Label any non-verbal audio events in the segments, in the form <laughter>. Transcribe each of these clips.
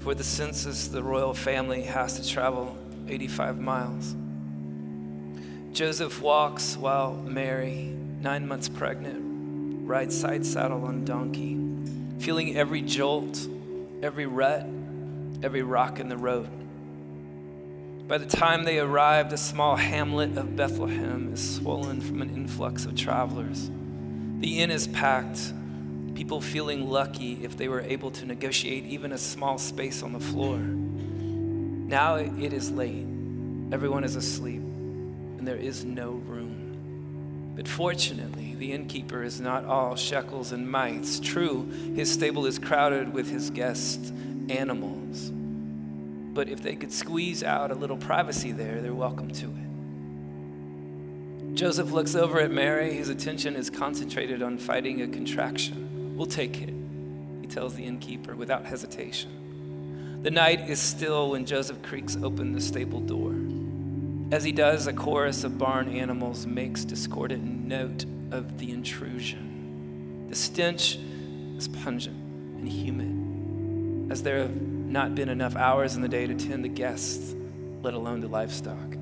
For the census, the royal family has to travel 85 miles. Joseph walks while Mary, nine months pregnant, rides side saddle on donkey, feeling every jolt, every rut, every rock in the road. By the time they arrive, the small hamlet of Bethlehem is swollen from an influx of travelers. The inn is packed, people feeling lucky if they were able to negotiate even a small space on the floor. Now it is late, everyone is asleep, and there is no room. But fortunately, the innkeeper is not all shekels and mites. True, his stable is crowded with his guests' animals. But if they could squeeze out a little privacy there, they're welcome to it. Joseph looks over at Mary. His attention is concentrated on fighting a contraction. We'll take it, he tells the innkeeper without hesitation. The night is still when Joseph creaks open the stable door. As he does, a chorus of barn animals makes discordant note of the intrusion. The stench is pungent and humid, as there have not been enough hours in the day to tend the guests, let alone the livestock.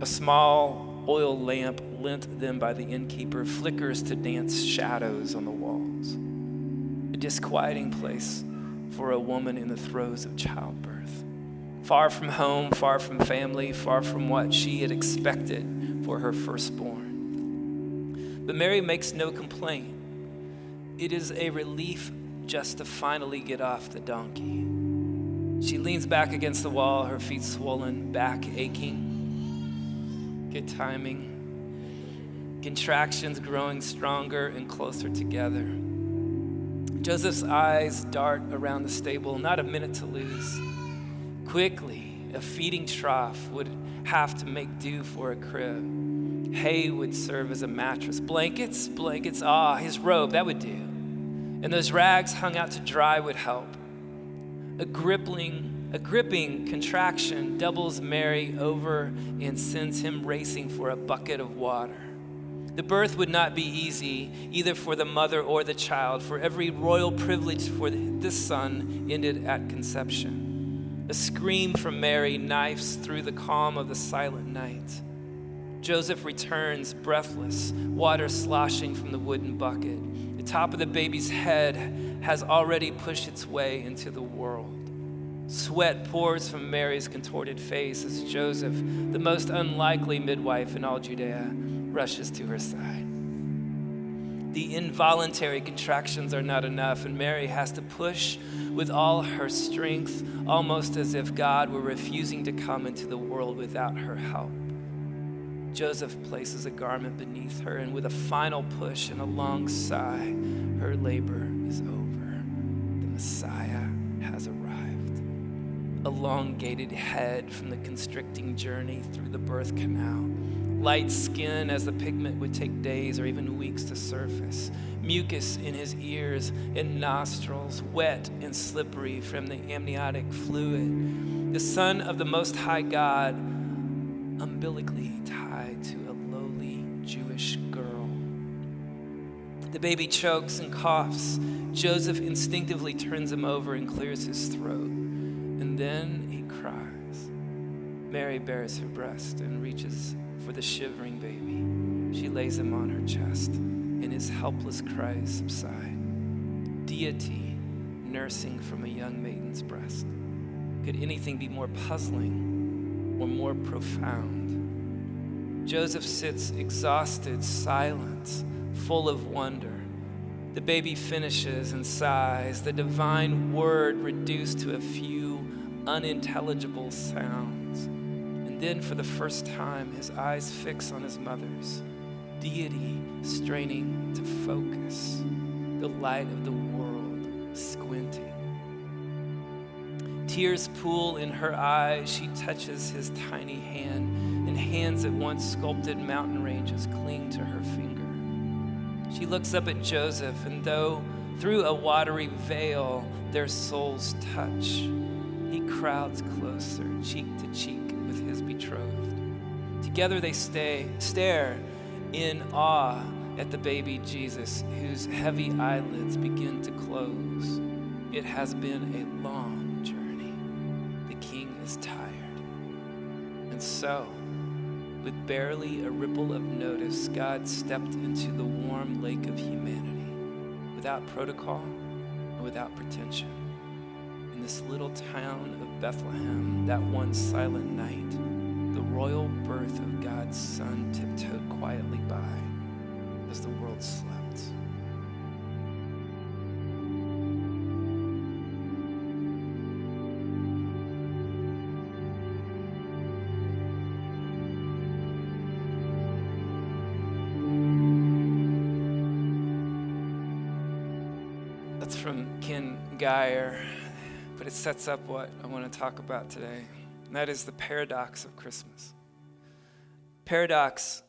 A small oil lamp lent them by the innkeeper flickers to dance shadows on the walls. Disquieting place for a woman in the throes of childbirth. Far from home, far from family, far from what she had expected for her firstborn. But Mary makes no complaint. It is a relief just to finally get off the donkey. She leans back against the wall, her feet swollen, back aching. Good timing. Contractions growing stronger and closer together. Joseph's eyes dart around the stable, not a minute to lose. Quickly, a feeding trough would have to make do for a crib. Hay would serve as a mattress. Blankets, blankets, ah, his robe, that would do. And those rags hung out to dry would help a gripping, a gripping contraction doubles Mary over and sends him racing for a bucket of water. The birth would not be easy, either for the mother or the child, for every royal privilege for this son ended at conception. A scream from Mary knifes through the calm of the silent night. Joseph returns, breathless, water sloshing from the wooden bucket. The top of the baby's head has already pushed its way into the world. Sweat pours from Mary's contorted face as Joseph, the most unlikely midwife in all Judea, rushes to her side. The involuntary contractions are not enough, and Mary has to push with all her strength, almost as if God were refusing to come into the world without her help. Joseph places a garment beneath her, and with a final push and a long sigh, her labor is over. The Messiah has arrived. Elongated head from the constricting journey through the birth canal. Light skin as the pigment would take days or even weeks to surface. Mucus in his ears and nostrils, wet and slippery from the amniotic fluid. The Son of the Most High God, umbilically tied to a lowly Jewish girl. The baby chokes and coughs. Joseph instinctively turns him over and clears his throat. And then he cries. Mary bares her breast and reaches for the shivering baby. She lays him on her chest, and his helpless cries subside. Deity nursing from a young maiden's breast. Could anything be more puzzling or more profound? Joseph sits exhausted, silent, full of wonder. The baby finishes and sighs, the divine word reduced to a few unintelligible sounds. Then, for the first time, his eyes fix on his mother's, deity straining to focus, the light of the world squinting. Tears pool in her eyes. She touches his tiny hand, and hands at once sculpted mountain ranges cling to her finger. She looks up at Joseph, and though through a watery veil their souls touch, he crowds closer, cheek to cheek his betrothed. Together they stay, stare in awe at the baby Jesus, whose heavy eyelids begin to close. It has been a long journey. The king is tired. And so, with barely a ripple of notice, God stepped into the warm lake of humanity without protocol and without pretension. In this little town of Bethlehem, that one silent night, the royal birth of God's Son tiptoed quietly by as the world slept. It sets up what I want to talk about today. And that is the paradox of Christmas. Paradox,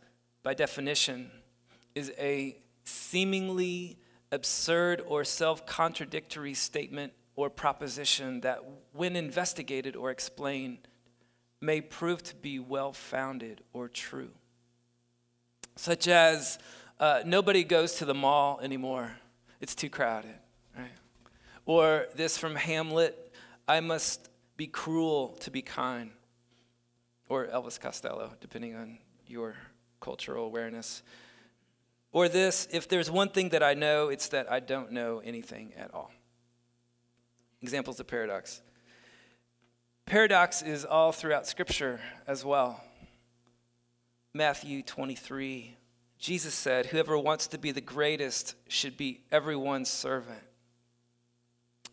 by definition, is a seemingly absurd or self contradictory statement or proposition that, when investigated or explained, may prove to be well founded or true. Such as, uh, nobody goes to the mall anymore, it's too crowded. right? Or this from Hamlet I must be cruel to be kind. Or Elvis Costello, depending on your cultural awareness. Or this if there's one thing that I know, it's that I don't know anything at all. Examples of paradox. Paradox is all throughout Scripture as well. Matthew 23, Jesus said, Whoever wants to be the greatest should be everyone's servant.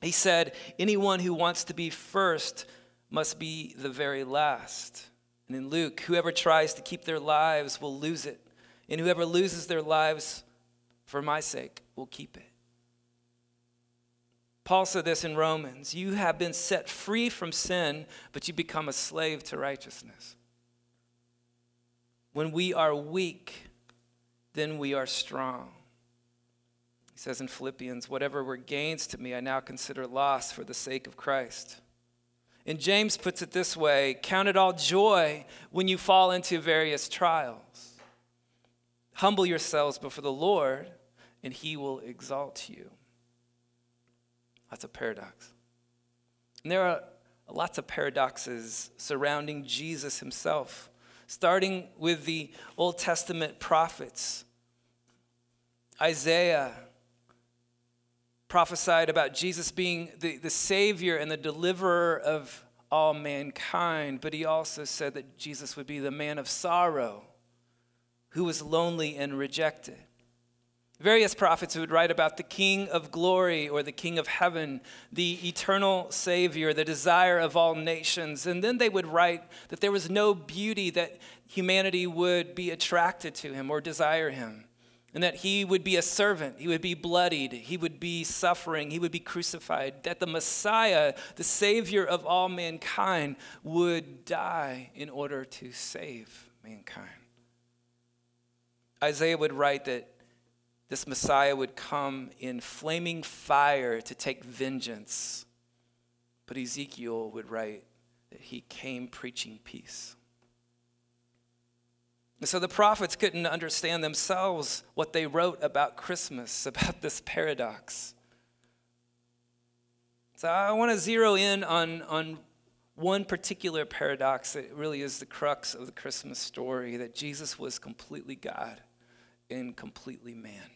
He said, Anyone who wants to be first must be the very last. And in Luke, whoever tries to keep their lives will lose it, and whoever loses their lives for my sake will keep it. Paul said this in Romans You have been set free from sin, but you become a slave to righteousness. When we are weak, then we are strong says in Philippians, Whatever were gains to me, I now consider loss for the sake of Christ. And James puts it this way Count it all joy when you fall into various trials. Humble yourselves before the Lord, and he will exalt you. That's a paradox. And there are lots of paradoxes surrounding Jesus himself, starting with the Old Testament prophets. Isaiah prophesied about Jesus being the, the Savior and the deliverer of all mankind, but he also said that Jesus would be the man of sorrow who was lonely and rejected. Various prophets would write about the King of glory or the King of heaven, the eternal Savior, the desire of all nations. And then they would write that there was no beauty that humanity would be attracted to him or desire him and that he would be a servant, he would be bloodied, he would be suffering, he would be crucified, that the Messiah, the Savior of all mankind, would die in order to save mankind. Isaiah would write that this Messiah would come in flaming fire to take vengeance, but Ezekiel would write that he came preaching peace. So the prophets couldn't understand themselves what they wrote about Christmas, <laughs> about this paradox. So I want to zero in on, on one particular paradox that really is the crux of the Christmas story that Jesus was completely God and completely man.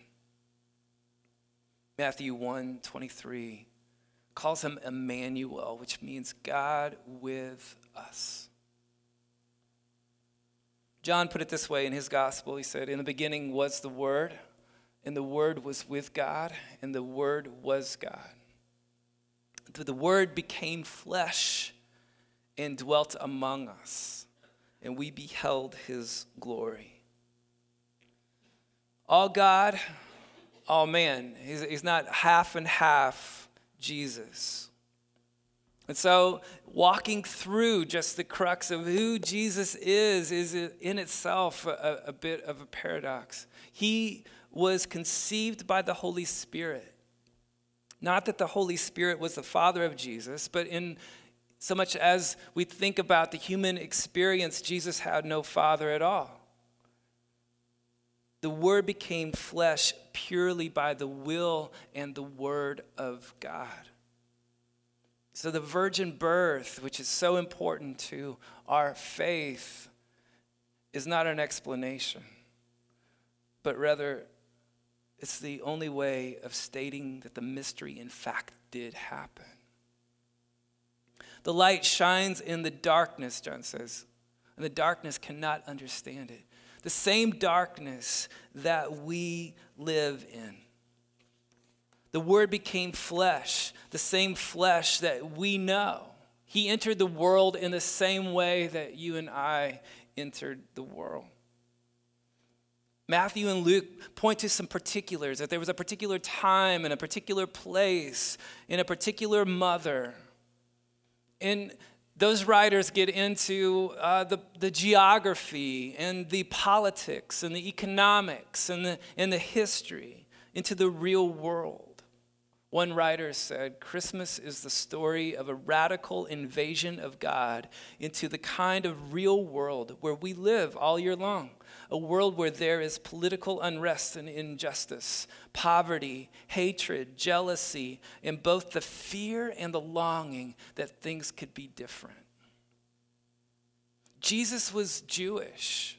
Matthew 1 23 calls him Emmanuel, which means God with us. John put it this way in his gospel. He said, In the beginning was the Word, and the Word was with God, and the Word was God. The Word became flesh and dwelt among us, and we beheld his glory. All God, all man. He's, he's not half and half Jesus. And so, walking through just the crux of who Jesus is, is in itself a, a, bit of a paradox. He was conceived by the Holy Spirit. Not that the Holy Spirit was the Father of Jesus, but in so much as we think about the human experience, Jesus had no Father at all. The Word became flesh purely by the will and the Word of God. So, the virgin birth, which is so important to our faith, is not an explanation, but rather it's the only way of stating that the mystery, in fact, did happen. The light shines in the darkness, John says, and the darkness cannot understand it. The same darkness that we live in. The Word became flesh, the same flesh that we know. He entered the world in the same way that you and I entered the world. Matthew and Luke point to some particulars that there was a particular time and a particular place in a particular mother. And those writers get into uh, the, the geography and the politics and the economics and the, and the history into the real world. One writer said Christmas is the story of a radical invasion of God into the kind of real world where we live all year long. A world where there is political unrest and injustice, poverty, hatred, jealousy, and both the fear and the longing that things could be different. Jesus was Jewish.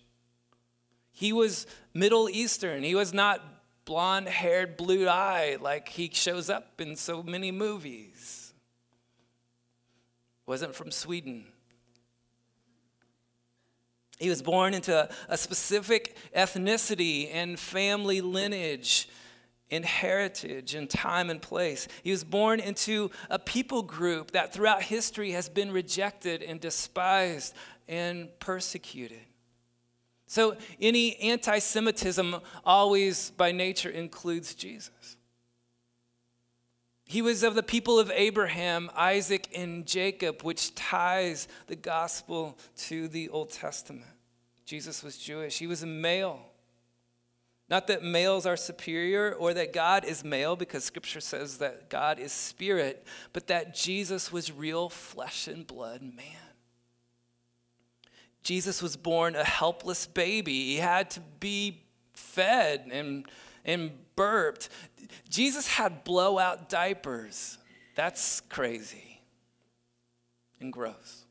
He was Middle Eastern. He was not blonde haired, blue eyed, like he shows up in so many movies. Wasn't from Sweden. He was born into a, specific ethnicity and family lineage and heritage and time and place. He was born into a people group that throughout history has been rejected and despised and persecuted. So, any anti Semitism always, by nature, includes Jesus. He was of the people of Abraham, Isaac, and Jacob, which ties the gospel to the Old Testament. Jesus was Jewish, he was a male. Not that males are superior or that God is male, because scripture says that God is spirit, but that Jesus was real flesh and blood man. Jesus was born a helpless baby. He had to be fed and, and burped. Jesus had blowout diapers. That's crazy and gross.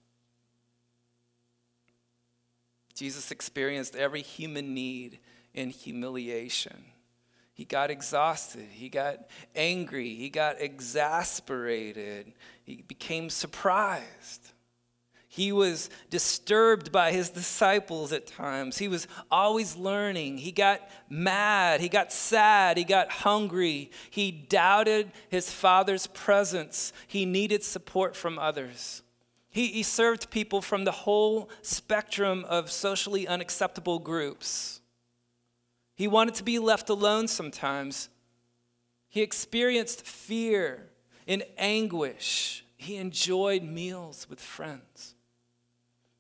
Jesus experienced every human need in humiliation. He got exhausted. He got angry. He got exasperated. He became surprised. He was disturbed by his disciples at times. He was always learning. He got mad. He got sad. He got hungry. He doubted his father's presence. He needed support from others. He, he served people from the whole spectrum of socially unacceptable groups. He wanted to be left alone sometimes. He experienced fear and anguish. He enjoyed meals with friends.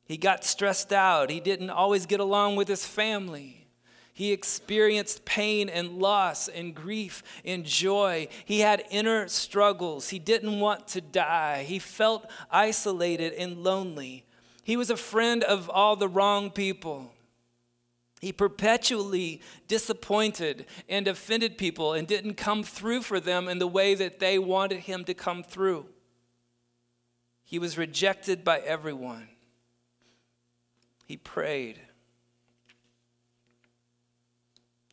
He got stressed out. He didn't always get along with his family. He experienced pain and loss and grief and joy. He had inner struggles. He didn't want to die. He felt isolated and lonely. He was a friend of all the wrong people. He perpetually disappointed and offended people and didn't come through for them in the way that they wanted him to come through. He was rejected by everyone. He prayed.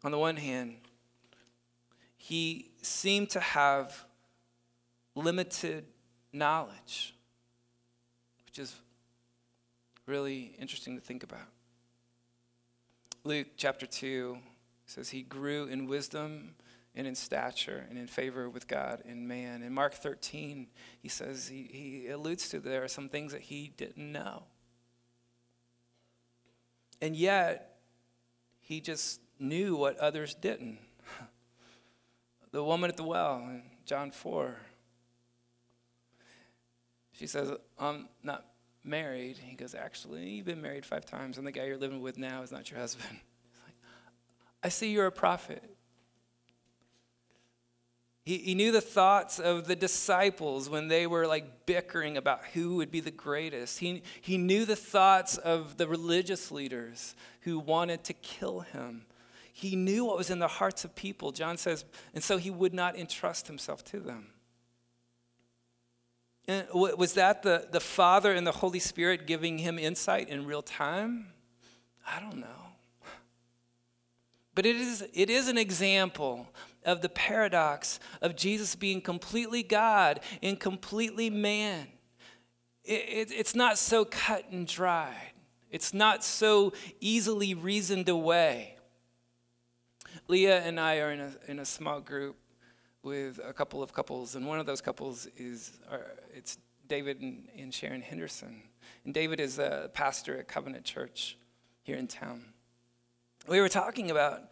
On the one hand, he seemed to have limited knowledge, which is really interesting to think about. Luke chapter 2 says he grew in wisdom and in stature and in favor with God and man. In Mark 13, he says he, he alludes to there are some things that he didn't know. And yet, he just knew what others didn't. <laughs> The woman at the well in John 4. She says, I'm not married. He goes, Actually, you've been married five times, and the guy you're living with now is not your husband. <laughs> I see you're a prophet. He, he knew the thoughts of the disciples when they were like bickering about who would be the greatest. He, he knew the thoughts of the religious leaders who wanted to kill him. He knew what was in the hearts of people, John says, and so he would not entrust himself to them. And was that the, the Father and the Holy Spirit giving him insight in real time? I don't know. But it is, it is an example of the paradox of Jesus being completely God and completely man. It, it, it's not so cut and dried, it's not so easily reasoned away. Leah and I are in a, in a small group with a couple of couples, and one of those couples is it's David and, and Sharon Henderson. And David is a pastor at Covenant Church here in town. We were talking about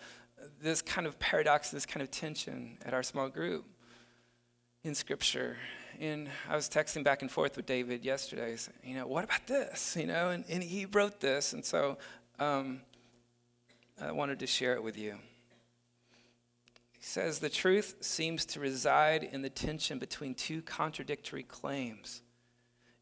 this kind of paradox, this kind of tension at our small group in Scripture. And I was texting back and forth with David yesterday, saying, you know, what about this? You know, and, and he wrote this, and so um, I wanted to share it with you. He says, the truth seems to reside in the tension between two contradictory claims.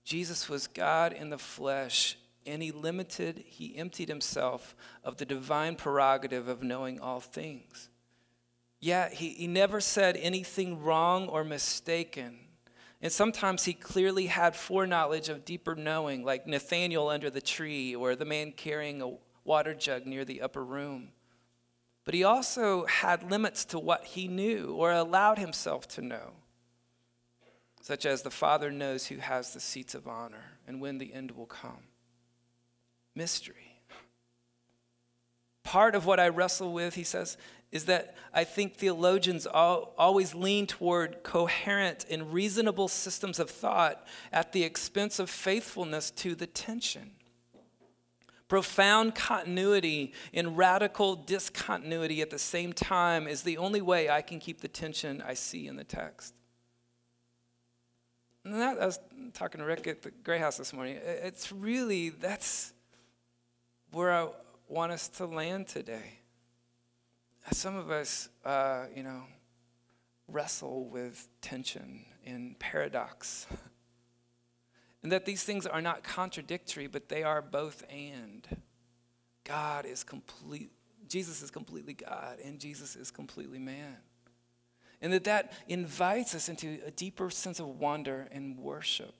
Jesus was God in the flesh and he limited, he emptied himself of the divine prerogative of knowing all things. Yet he, he never said anything wrong or mistaken. And sometimes he clearly had foreknowledge of deeper knowing, like Nathanael under the tree or the man carrying a water jug near the upper room. But he also had limits to what he knew or allowed himself to know, such as the Father knows who has the seats of honor and when the end will come mystery. Part of what I wrestle with, he says, is that I think theologians always lean toward coherent and reasonable systems of thought at the expense of faithfulness to the tension. Profound continuity and radical discontinuity at the same time is the only way I can keep the tension I see in the text. And that, I was talking to Rick at the Gray House this morning. It's really, that's where I want us to land today. Some of us, uh, you know, wrestle with tension and paradox. <laughs> and that these things are not contradictory, but they are both and. God is complete, Jesus is completely God, and Jesus is completely man. And that that invites us into a deeper sense of wonder and worship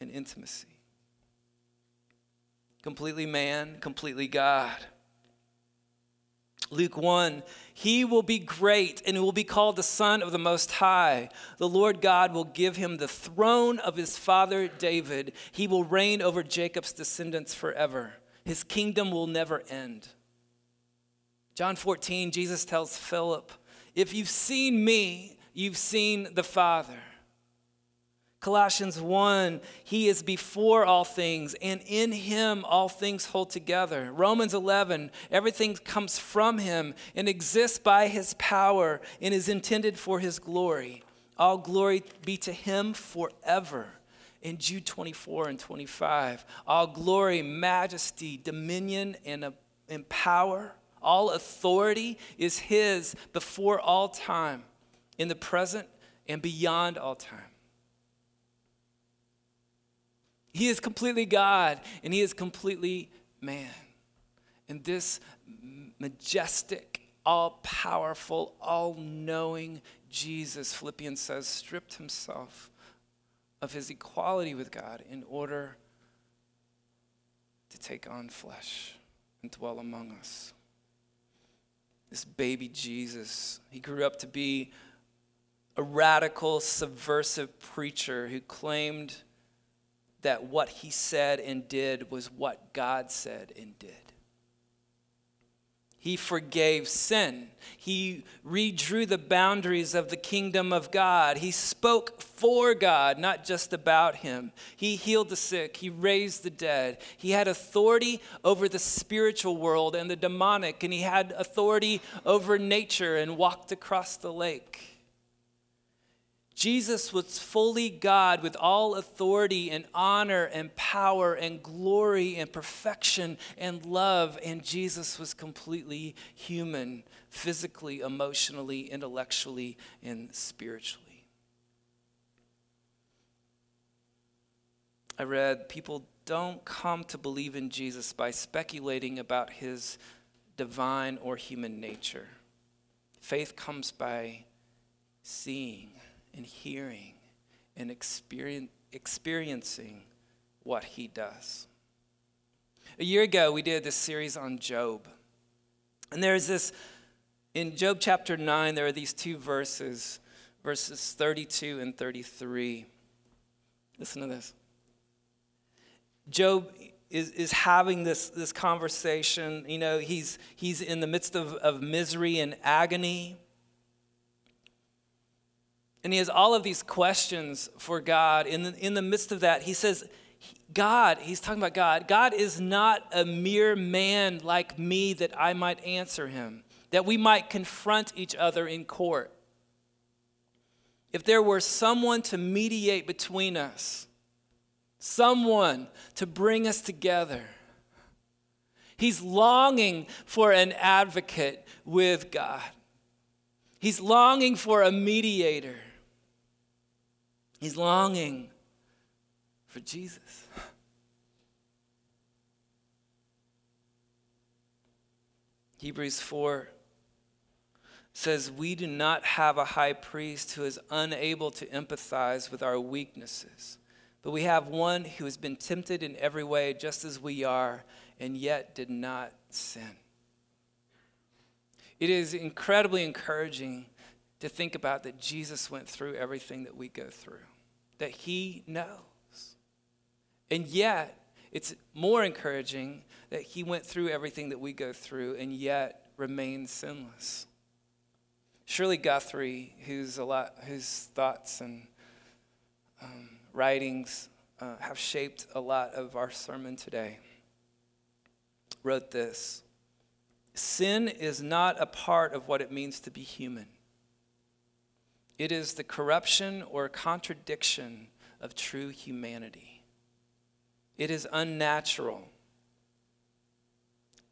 and intimacy completely man, completely God. Luke 1 He will be great and will be called the Son of the Most High. The Lord God will give him the throne of his father David. He will reign over Jacob's descendants forever. His kingdom will never end. John 14, Jesus tells Philip, If you've seen me, you've seen the Father. Colossians 1, he is before all things, and in him all things hold together. Romans 11, everything comes from him and exists by his power and is intended for his glory. All glory be to him forever. In Jude 24 and 25, all glory, majesty, dominion, and, uh, and power, all authority is his before all time, in the present and beyond all time. He is completely God and he is completely man. And this majestic, all powerful, all knowing Jesus, Philippians says, stripped himself of his equality with God in order to take on flesh and dwell among us. This baby Jesus, he grew up to be a radical, subversive preacher who claimed that what he said and did was what God said and did. He forgave sin. He redrew the boundaries of the kingdom of God. He spoke for God, not just about him. He healed the sick. He raised the dead. He had authority over the spiritual world and the demonic, and he had authority over nature and walked across the lake. Jesus was fully God with all authority and honor and power and glory and perfection and love, and Jesus was completely human, physically, emotionally, intellectually, and spiritually. I read people don't come to believe in Jesus by speculating about his divine or human nature. Faith comes by seeing and hearing and experience, experiencing what he does. A year ago, we did this series on Job. And there's this, in Job chapter 9, there are these two verses, verses 32 and 33. Listen to this. Job is, is having this, this conversation. You know, he's, he's in the midst of, of misery and agony. And he has all of these questions for God. In the, in the midst of that, he says, God, he's talking about God, God is not a mere man like me that I might answer him, that we might confront each other in court. If there were someone to mediate between us, someone to bring us together, he's longing for an advocate with God. He's longing for a mediator. He's longing for Jesus. Hebrews 4 says, We do not have a high priest who is unable to empathize with our weaknesses, but we have one who has been tempted in every way, just as we are, and yet did not sin. It is incredibly encouraging to think about that Jesus went through everything that we go through that He knows. And yet, it's more encouraging that He went through everything that we go through and yet remained sinless. Shirley Guthrie, who's a lot, whose thoughts and um, writings uh, have shaped a lot of our sermon today, wrote this Sin is not a part of what it means to be human. It is the corruption or contradiction of true humanity. It is unnatural.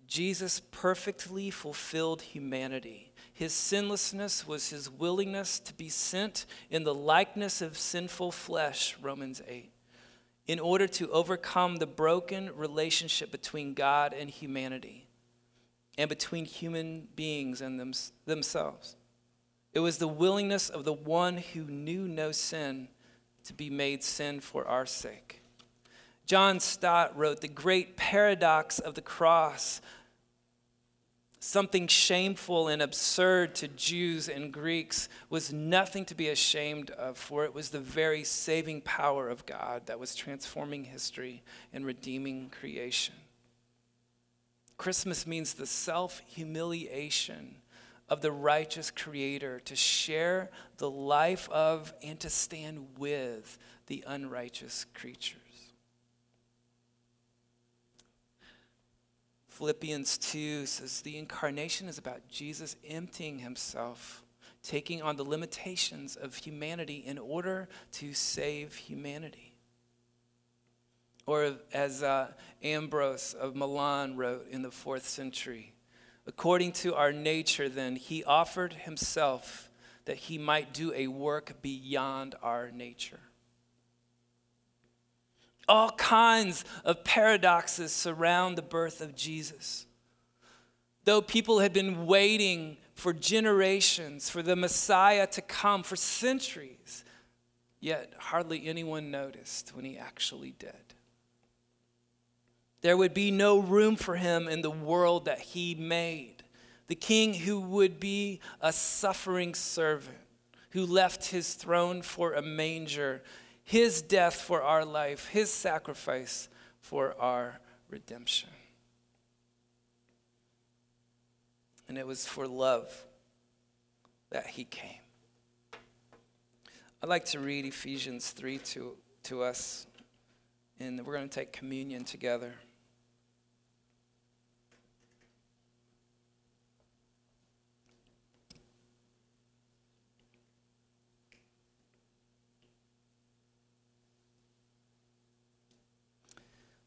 Jesus perfectly fulfilled humanity. His sinlessness was his willingness to be sent in the likeness of sinful flesh, Romans 8, in order to overcome the broken relationship between God and humanity and between human beings and them, themselves. It was the willingness of the one who knew no sin to be made sin for our sake. John Stott wrote The great paradox of the cross, something shameful and absurd to Jews and Greeks, was nothing to be ashamed of, for it was the very saving power of God that was transforming history and redeeming creation. Christmas means the self humiliation of the righteous Creator to share the life of and to stand with the unrighteous creatures. Philippians 2 says the incarnation is about Jesus emptying himself, taking on the limitations of humanity in order to save humanity. Or as uh, Ambrose of Milan wrote in the fourth century, According to our nature, then, he offered himself that he might do a work beyond our nature. All kinds of paradoxes surround the birth of Jesus. Though people had been waiting for generations for the Messiah to come for centuries, yet hardly anyone noticed when he actually did. There would be no room for him in the world that he made. The king who would be a suffering servant, who left his throne for a manger, his death for our life, his sacrifice for our redemption. And it was for love that he came. I'd like to read Ephesians 3 to, to us, and we're going to take communion together.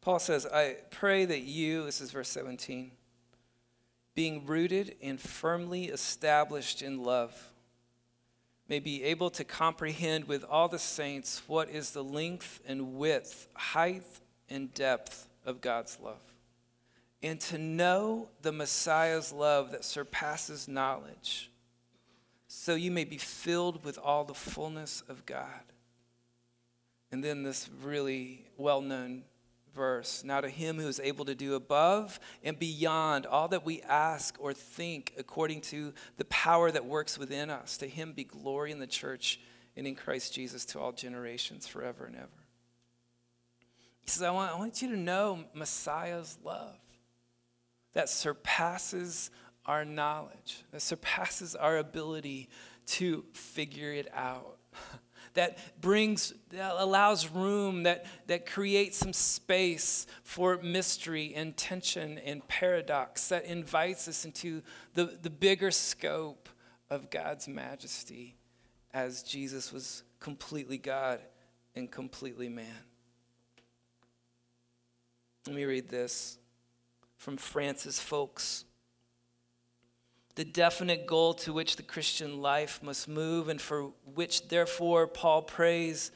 Paul says, I pray that you, this is verse 17, being rooted and firmly established in love, may be able to comprehend with all the saints what is the length and width, height and depth of God's love, and to know the Messiah's love that surpasses knowledge, so you may be filled with all the fullness of God. And then this really well known verse Now to him who is able to do above and beyond all that we ask or think according to the power that works within us, to him be glory in the church and in Christ Jesus to all generations forever and ever. He says, I want, I want you to know Messiah's love that surpasses our knowledge, that surpasses our ability to figure it out. <laughs> that brings, that allows room, that, that creates some space for mystery and tension and paradox, that invites us into the, the bigger scope of God's majesty as Jesus was completely God and completely man. Let me read this from Francis Foulkes the definite goal to which the Christian life must move, and for which, therefore, Paul prays,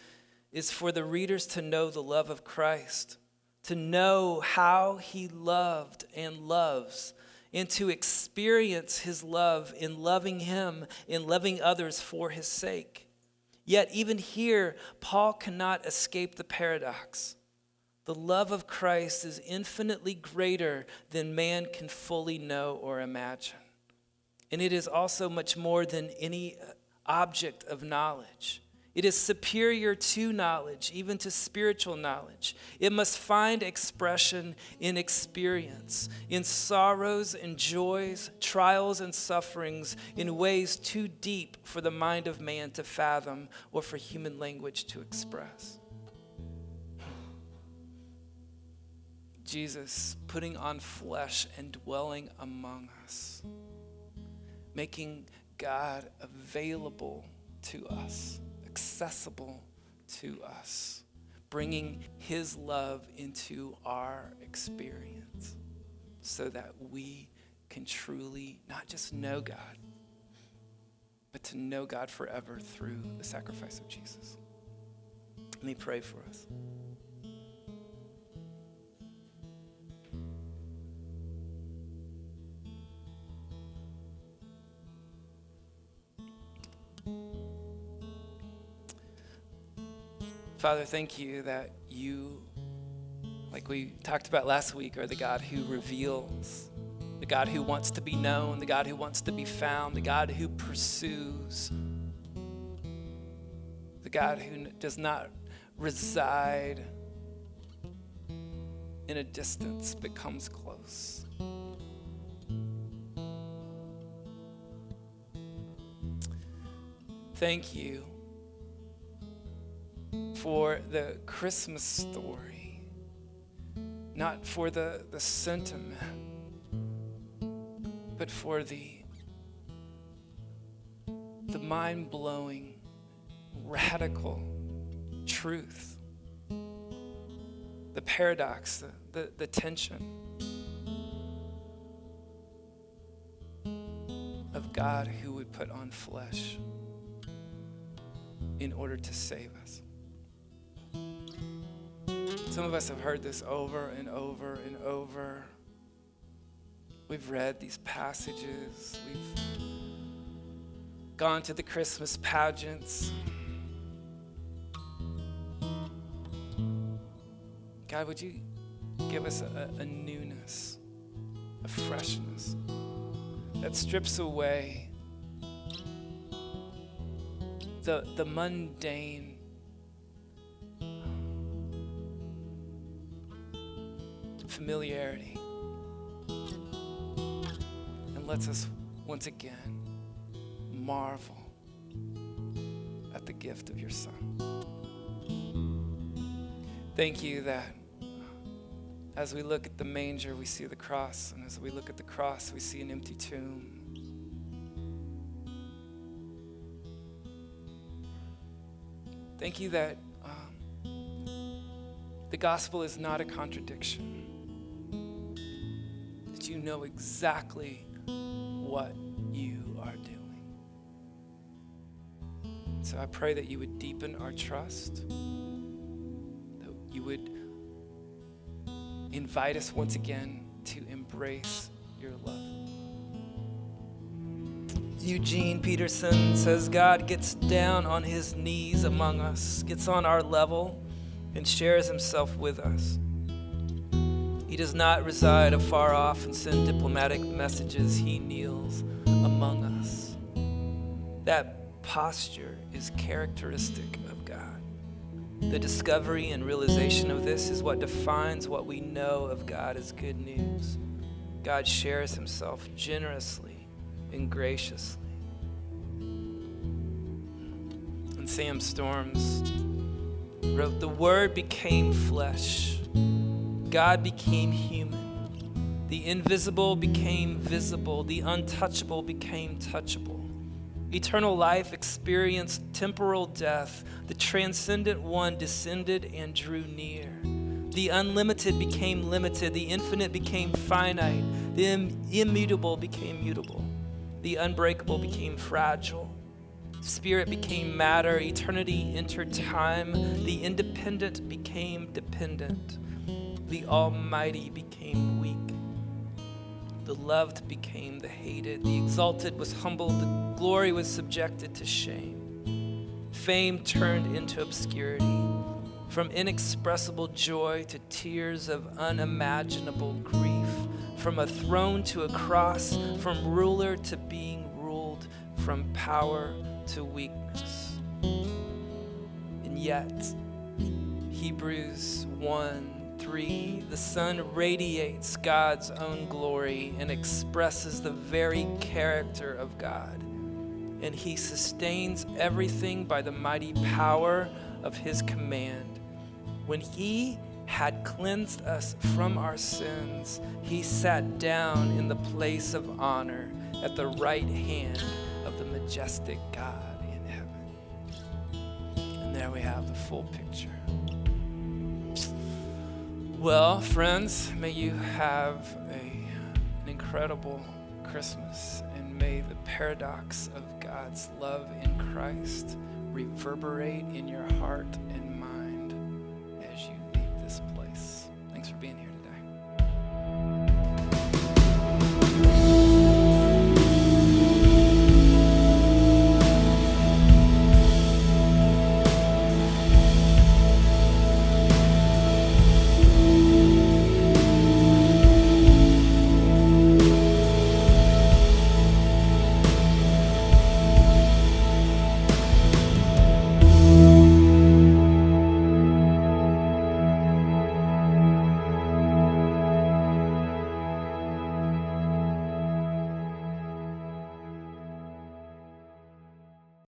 is for the readers to know the love of Christ, to know how he loved and loves, and to experience his love in loving him, in loving others for his sake. Yet, even here, Paul cannot escape the paradox. The love of Christ is infinitely greater than man can fully know or imagine. And it is also much more than any uh, object of knowledge. It is superior to knowledge, even to spiritual knowledge. It must find expression in experience, in sorrows and joys, trials and sufferings, in ways too deep for the mind of man to fathom or for human language to express. Jesus putting on flesh and dwelling among us making God available to us, accessible to us, bringing His love into our experience so that we can truly not just know God, but to know God forever through the sacrifice of Jesus. Let me pray for us. Father, thank you that you, like we talked about last week, are the God who reveals, the God who wants to be known, the God who wants to be found, the God who pursues, the God who does not reside in a distance but comes close. Thank you for the Christmas story, not for the, the sentiment, but for the, the mind blowing, radical truth, the paradox, the, the, the tension of God who would put on flesh in order to save us. Some of us have heard this over and over and over. We've read these passages, we've gone to the Christmas pageants. God, would you give us a, a newness, a freshness that strips away the, the mundane familiarity and lets us once again marvel at the gift of your Son. Thank you that as we look at the manger, we see the cross, and as we look at the cross, we see an empty tomb. Thank you that um, the gospel is not a contradiction that you know exactly what you are doing. So I pray that you would deepen our trust, that you would invite us once again to embrace your love. Eugene Peterson says God gets down on his knees among us, gets on our level, and shares himself with us. He does not reside afar off and send diplomatic messages. He kneels among us. That posture is characteristic of God. The discovery and realization of this is what defines what we know of God as good news. God shares himself generously and graciously. Sam Storms wrote, The Word became flesh, God became human. The invisible became visible, the untouchable became touchable. Eternal life experienced temporal death. The transcendent one descended and drew near. The unlimited became limited. The infinite became finite. The Im- immutable became mutable. The unbreakable became fragile. Spirit became matter. Eternity entered time. The independent became dependent. The almighty became weak. The loved became the hated. The exalted was humbled. The glory was subjected to shame. Fame turned into obscurity. From inexpressible joy to tears of unimaginable grief. From a throne to a cross. From ruler to being ruled. From power to weakness. And yet, Hebrews 1 3, the Son radiates God's own glory and expresses the very character of God. And he sustains everything by the mighty power of his command. When he had cleansed us from our sins, he sat down in the place of honor at the right hand majestic God in heaven. And there we have the full picture. Well, friends, may you have a, an incredible Christmas and may the paradox of God's love in Christ reverberate in your heart and mind